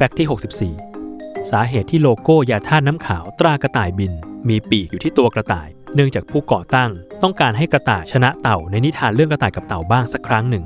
ฟกต์ที่ 64 สาเหตุที่โลโก้ยาท่าน้ำขาวตรากระต่ายบิน มีปีกอยู่ที่ตัวกระต่าย เนื่องจากผู้ก่อตั้ง ต้องการให้กระต่ายชนะเต่าในนิทานเรื่องกระต่ายกับเต่าบ้างสักครั้งหนึ่ง